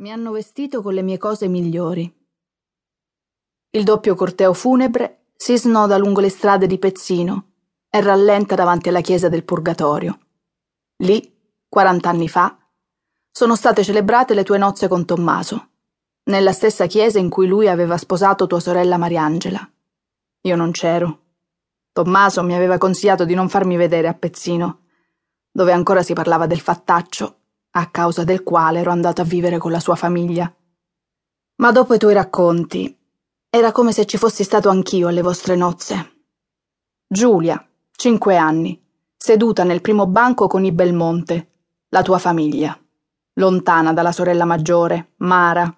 Mi hanno vestito con le mie cose migliori. Il doppio corteo funebre si snoda lungo le strade di Pezzino e rallenta davanti alla chiesa del Purgatorio. Lì, quarant'anni fa, sono state celebrate le tue nozze con Tommaso, nella stessa chiesa in cui lui aveva sposato tua sorella Mariangela. Io non c'ero. Tommaso mi aveva consigliato di non farmi vedere a Pezzino, dove ancora si parlava del fattaccio a causa del quale ero andato a vivere con la sua famiglia. Ma dopo i tuoi racconti, era come se ci fossi stato anch'io alle vostre nozze. Giulia, cinque anni, seduta nel primo banco con i Belmonte, la tua famiglia, lontana dalla sorella maggiore, Mara,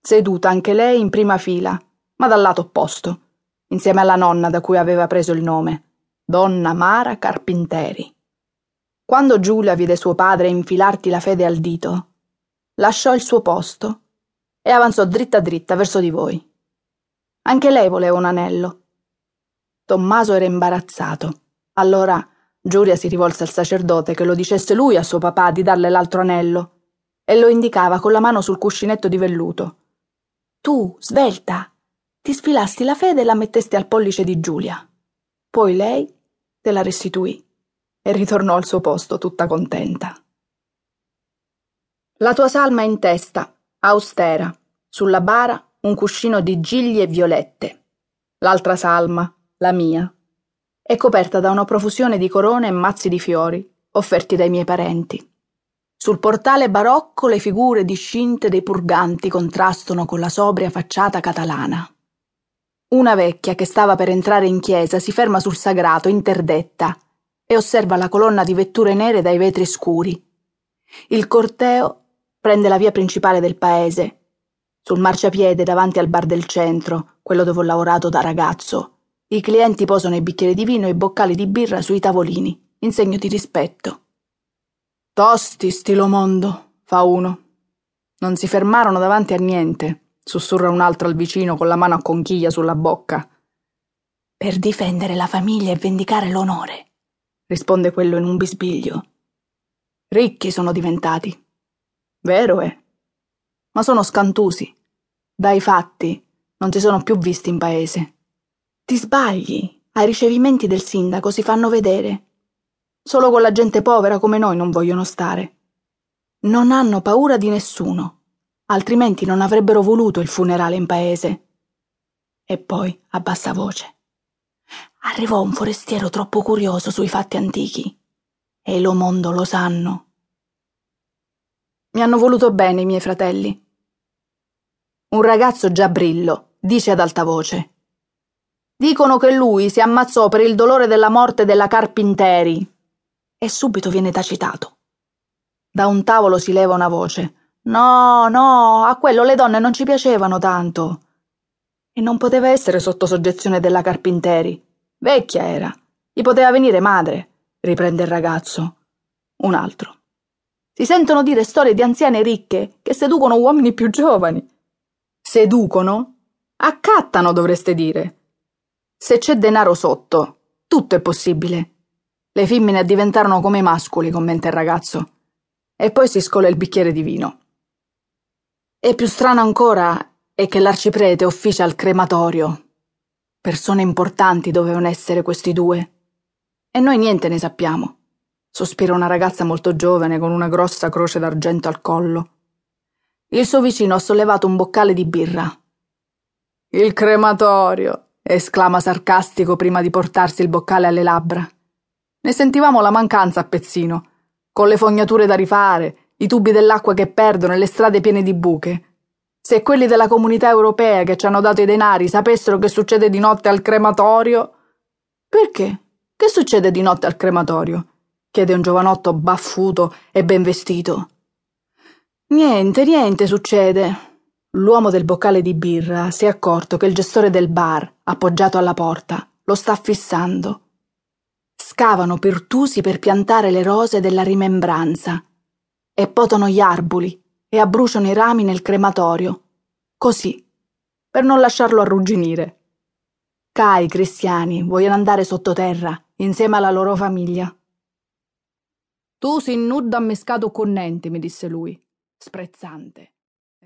seduta anche lei in prima fila, ma dal lato opposto, insieme alla nonna da cui aveva preso il nome, donna Mara Carpinteri. Quando Giulia vide suo padre infilarti la fede al dito, lasciò il suo posto e avanzò dritta dritta verso di voi. Anche lei voleva un anello. Tommaso era imbarazzato. Allora Giulia si rivolse al sacerdote che lo dicesse lui a suo papà di darle l'altro anello e lo indicava con la mano sul cuscinetto di velluto. Tu, svelta, ti sfilasti la fede e la mettesti al pollice di Giulia. Poi lei te la restituì e ritornò al suo posto tutta contenta. La tua salma in testa, austera, sulla bara un cuscino di gigli e violette. L'altra salma, la mia, è coperta da una profusione di corone e mazzi di fiori, offerti dai miei parenti. Sul portale barocco le figure discinte dei purganti contrastano con la sobria facciata catalana. Una vecchia che stava per entrare in chiesa si ferma sul sagrato, interdetta, e osserva la colonna di vetture nere dai vetri scuri. Il corteo prende la via principale del paese. Sul marciapiede davanti al bar del centro, quello dove ho lavorato da ragazzo, i clienti posano i bicchieri di vino e i boccali di birra sui tavolini, in segno di rispetto. Tosti, stilo mondo, fa uno. Non si fermarono davanti a niente, sussurra un altro al vicino con la mano a conchiglia sulla bocca. Per difendere la famiglia e vendicare l'onore risponde quello in un bisbiglio. Ricchi sono diventati. Vero è. Ma sono scantusi. Dai fatti, non si sono più visti in paese. Ti sbagli. Ai ricevimenti del sindaco si fanno vedere. Solo con la gente povera come noi non vogliono stare. Non hanno paura di nessuno, altrimenti non avrebbero voluto il funerale in paese. E poi, a bassa voce arrivò un forestiero troppo curioso sui fatti antichi. E lo mondo lo sanno. Mi hanno voluto bene i miei fratelli. Un ragazzo già brillo dice ad alta voce. Dicono che lui si ammazzò per il dolore della morte della Carpinteri. E subito viene tacitato. Da un tavolo si leva una voce. No, no, a quello le donne non ci piacevano tanto. E non poteva essere sotto soggezione della Carpinteri. Vecchia era. Gli poteva venire madre, riprende il ragazzo. Un altro. Si sentono dire storie di anziane ricche che seducono uomini più giovani. Seducono? Accattano, dovreste dire. Se c'è denaro sotto, tutto è possibile. Le femmine diventarono come i mascoli, commenta il ragazzo. E poi si scola il bicchiere di vino. E più strano ancora è che l'arciprete officia al crematorio Persone importanti dovevano essere questi due. E noi niente ne sappiamo. Sospira una ragazza molto giovane con una grossa croce d'argento al collo. Il suo vicino ha sollevato un boccale di birra. Il crematorio! esclama sarcastico prima di portarsi il boccale alle labbra. Ne sentivamo la mancanza a Pezzino, con le fognature da rifare, i tubi dell'acqua che perdono e le strade piene di buche. Se quelli della comunità europea che ci hanno dato i denari sapessero che succede di notte al crematorio. Perché? Che succede di notte al crematorio? chiede un giovanotto baffuto e ben vestito. Niente, niente succede. L'uomo del boccale di birra si è accorto che il gestore del bar, appoggiato alla porta, lo sta fissando. Scavano pertusi per piantare le rose della rimembranza e potano gli arbuli e abbruciano i rami nel crematorio, così, per non lasciarlo arrugginire. Cari cristiani, vogliono andare sottoterra, insieme alla loro famiglia. Tu si nuda ammescato connente, mi disse lui, sprezzante.